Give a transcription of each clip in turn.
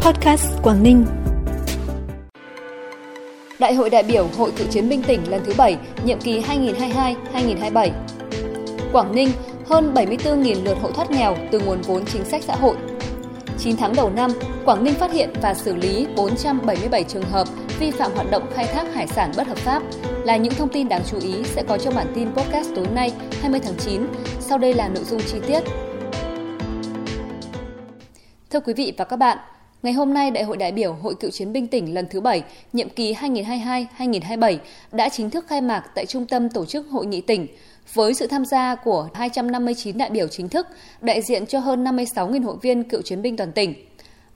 Podcast Quảng Ninh. Đại hội đại biểu Hội Cựu chiến binh tỉnh lần thứ 7, nhiệm kỳ 2022-2027. Quảng Ninh hơn 74.000 lượt hộ thoát nghèo từ nguồn vốn chính sách xã hội. 9 tháng đầu năm, Quảng Ninh phát hiện và xử lý 477 trường hợp vi phạm hoạt động khai thác hải sản bất hợp pháp là những thông tin đáng chú ý sẽ có trong bản tin podcast tối nay 20 tháng 9. Sau đây là nội dung chi tiết. Thưa quý vị và các bạn, Ngày hôm nay, Đại hội đại biểu Hội Cựu chiến binh tỉnh lần thứ 7, nhiệm kỳ 2022-2027 đã chính thức khai mạc tại Trung tâm Tổ chức Hội nghị tỉnh, với sự tham gia của 259 đại biểu chính thức, đại diện cho hơn 56.000 hội viên cựu chiến binh toàn tỉnh.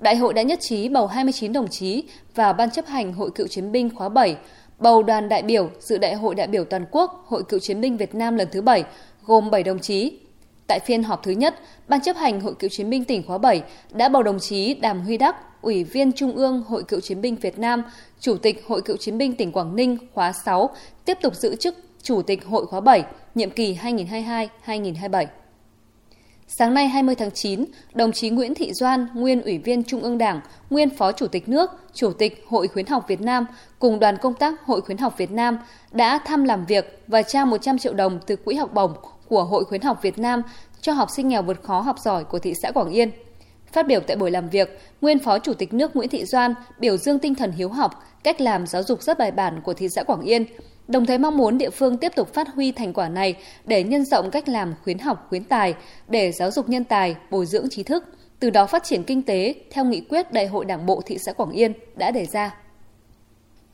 Đại hội đã nhất trí bầu 29 đồng chí vào Ban chấp hành Hội Cựu chiến binh khóa 7, bầu đoàn đại biểu dự Đại hội đại biểu toàn quốc Hội Cựu chiến binh Việt Nam lần thứ 7, gồm 7 đồng chí. Tại phiên họp thứ nhất, Ban chấp hành Hội Cựu chiến binh tỉnh khóa 7 đã bầu đồng chí Đàm Huy Đắc, Ủy viên Trung ương Hội Cựu chiến binh Việt Nam, Chủ tịch Hội Cựu chiến binh tỉnh Quảng Ninh khóa 6, tiếp tục giữ chức Chủ tịch Hội khóa 7, nhiệm kỳ 2022-2027. Sáng nay 20 tháng 9, đồng chí Nguyễn Thị Doan, nguyên Ủy viên Trung ương Đảng, nguyên Phó Chủ tịch nước, Chủ tịch Hội khuyến học Việt Nam cùng đoàn công tác Hội khuyến học Việt Nam đã thăm làm việc và trao 100 triệu đồng từ quỹ học bổng của Hội khuyến học Việt Nam cho học sinh nghèo vượt khó học giỏi của thị xã Quảng Yên. Phát biểu tại buổi làm việc, nguyên Phó Chủ tịch nước Nguyễn Thị Doan biểu dương tinh thần hiếu học, cách làm giáo dục rất bài bản của thị xã Quảng Yên, đồng thời mong muốn địa phương tiếp tục phát huy thành quả này để nhân rộng cách làm khuyến học khuyến tài, để giáo dục nhân tài, bồi dưỡng trí thức, từ đó phát triển kinh tế theo nghị quyết Đại hội Đảng bộ thị xã Quảng Yên đã đề ra.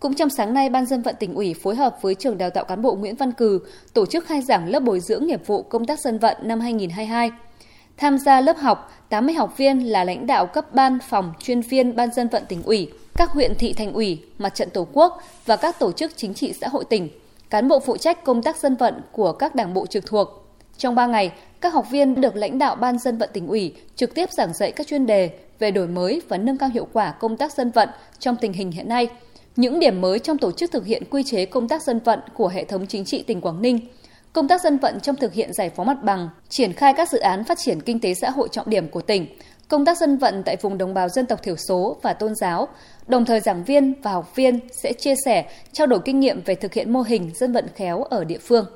Cũng trong sáng nay, Ban dân vận tỉnh ủy phối hợp với trường đào tạo cán bộ Nguyễn Văn Cừ tổ chức khai giảng lớp bồi dưỡng nghiệp vụ công tác dân vận năm 2022. Tham gia lớp học, 80 học viên là lãnh đạo cấp ban phòng chuyên viên Ban dân vận tỉnh ủy, các huyện thị thành ủy, mặt trận Tổ quốc và các tổ chức chính trị xã hội tỉnh, cán bộ phụ trách công tác dân vận của các đảng bộ trực thuộc. Trong 3 ngày, các học viên được lãnh đạo Ban dân vận tỉnh ủy trực tiếp giảng dạy các chuyên đề về đổi mới và nâng cao hiệu quả công tác dân vận trong tình hình hiện nay, những điểm mới trong tổ chức thực hiện quy chế công tác dân vận của hệ thống chính trị tỉnh Quảng Ninh, công tác dân vận trong thực hiện giải phóng mặt bằng, triển khai các dự án phát triển kinh tế xã hội trọng điểm của tỉnh, công tác dân vận tại vùng đồng bào dân tộc thiểu số và tôn giáo, đồng thời giảng viên và học viên sẽ chia sẻ, trao đổi kinh nghiệm về thực hiện mô hình dân vận khéo ở địa phương.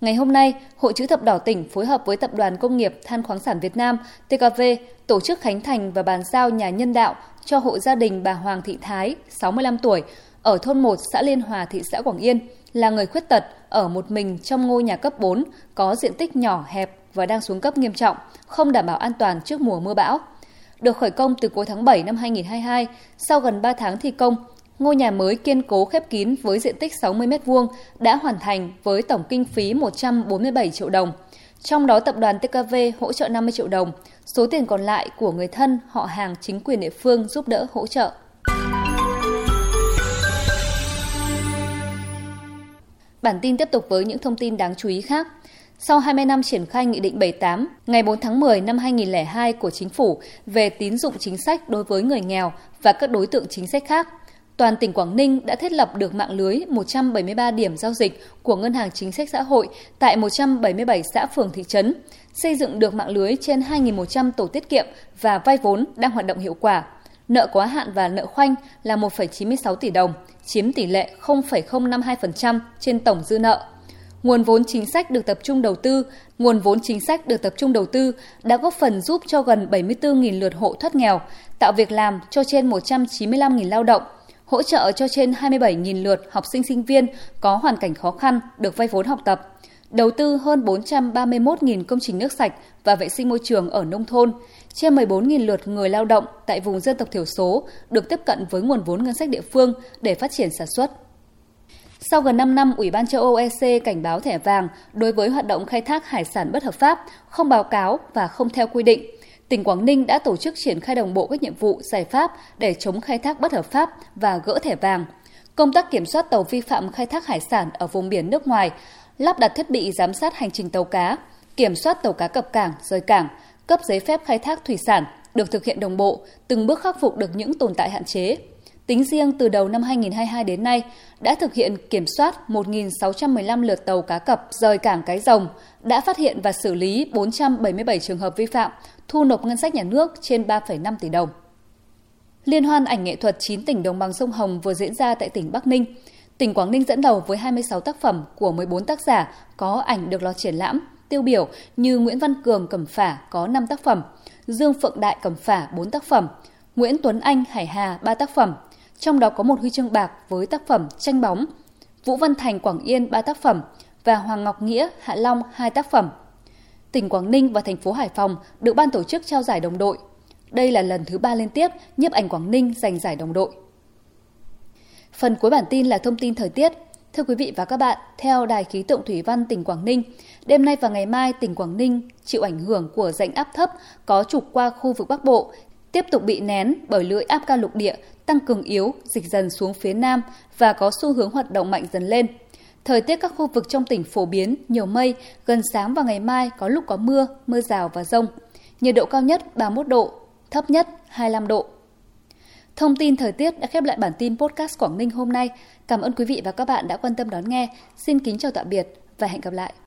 Ngày hôm nay, Hội chữ thập đỏ tỉnh phối hợp với Tập đoàn Công nghiệp Than khoáng sản Việt Nam TKV tổ chức khánh thành và bàn giao nhà nhân đạo cho hộ gia đình bà Hoàng Thị Thái, 65 tuổi, ở thôn 1 xã Liên Hòa, thị xã Quảng Yên, là người khuyết tật ở một mình trong ngôi nhà cấp 4 có diện tích nhỏ hẹp và đang xuống cấp nghiêm trọng, không đảm bảo an toàn trước mùa mưa bão. Được khởi công từ cuối tháng 7 năm 2022, sau gần 3 tháng thi công, ngôi nhà mới kiên cố khép kín với diện tích 60 m2 đã hoàn thành với tổng kinh phí 147 triệu đồng. Trong đó tập đoàn TKV hỗ trợ 50 triệu đồng, số tiền còn lại của người thân, họ hàng, chính quyền địa phương giúp đỡ hỗ trợ. Bản tin tiếp tục với những thông tin đáng chú ý khác. Sau 20 năm triển khai Nghị định 78, ngày 4 tháng 10 năm 2002 của Chính phủ về tín dụng chính sách đối với người nghèo và các đối tượng chính sách khác, toàn tỉnh Quảng Ninh đã thiết lập được mạng lưới 173 điểm giao dịch của Ngân hàng Chính sách Xã hội tại 177 xã phường thị trấn, xây dựng được mạng lưới trên 2.100 tổ tiết kiệm và vay vốn đang hoạt động hiệu quả. Nợ quá hạn và nợ khoanh là 1,96 tỷ đồng, chiếm tỷ lệ 0,052% trên tổng dư nợ. Nguồn vốn chính sách được tập trung đầu tư, nguồn vốn chính sách được tập trung đầu tư đã góp phần giúp cho gần 74.000 lượt hộ thoát nghèo, tạo việc làm cho trên 195.000 lao động, hỗ trợ cho trên 27.000 lượt học sinh sinh viên có hoàn cảnh khó khăn được vay vốn học tập, đầu tư hơn 431.000 công trình nước sạch và vệ sinh môi trường ở nông thôn, trên 14.000 lượt người lao động tại vùng dân tộc thiểu số được tiếp cận với nguồn vốn ngân sách địa phương để phát triển sản xuất. Sau gần 5 năm, Ủy ban châu Âu EC cảnh báo thẻ vàng đối với hoạt động khai thác hải sản bất hợp pháp, không báo cáo và không theo quy định. Tỉnh Quảng Ninh đã tổ chức triển khai đồng bộ các nhiệm vụ, giải pháp để chống khai thác bất hợp pháp và gỡ thẻ vàng. Công tác kiểm soát tàu vi phạm khai thác hải sản ở vùng biển nước ngoài, lắp đặt thiết bị giám sát hành trình tàu cá, kiểm soát tàu cá cập cảng, rời cảng, cấp giấy phép khai thác thủy sản được thực hiện đồng bộ, từng bước khắc phục được những tồn tại hạn chế. Tính riêng từ đầu năm 2022 đến nay, đã thực hiện kiểm soát 1.615 lượt tàu cá cập rời cảng Cái Rồng, đã phát hiện và xử lý 477 trường hợp vi phạm, thu nộp ngân sách nhà nước trên 3,5 tỷ đồng. Liên hoan ảnh nghệ thuật 9 tỉnh đồng bằng sông Hồng vừa diễn ra tại tỉnh Bắc Ninh. Tỉnh Quảng Ninh dẫn đầu với 26 tác phẩm của 14 tác giả có ảnh được lọt triển lãm, tiêu biểu như Nguyễn Văn Cường Cẩm Phả có 5 tác phẩm, Dương Phượng Đại Cẩm Phả 4 tác phẩm, Nguyễn Tuấn Anh Hải Hà 3 tác phẩm, trong đó có một huy chương bạc với tác phẩm Tranh bóng, Vũ Văn Thành Quảng Yên 3 tác phẩm và Hoàng Ngọc Nghĩa Hạ Long 2 tác phẩm. Tỉnh Quảng Ninh và thành phố Hải Phòng được ban tổ chức trao giải đồng đội. Đây là lần thứ ba liên tiếp nhiếp ảnh Quảng Ninh giành giải đồng đội. Phần cuối bản tin là thông tin thời tiết. Thưa quý vị và các bạn, theo Đài khí tượng thủy văn tỉnh Quảng Ninh, đêm nay và ngày mai tỉnh Quảng Ninh chịu ảnh hưởng của rãnh áp thấp có trục qua khu vực Bắc Bộ, tiếp tục bị nén bởi lưỡi áp cao lục địa tăng cường yếu, dịch dần xuống phía Nam và có xu hướng hoạt động mạnh dần lên. Thời tiết các khu vực trong tỉnh phổ biến, nhiều mây, gần sáng và ngày mai có lúc có mưa, mưa rào và rông. Nhiệt độ cao nhất 31 độ, thấp nhất 25 độ. Thông tin thời tiết đã khép lại bản tin podcast Quảng Ninh hôm nay. Cảm ơn quý vị và các bạn đã quan tâm đón nghe. Xin kính chào tạm biệt và hẹn gặp lại.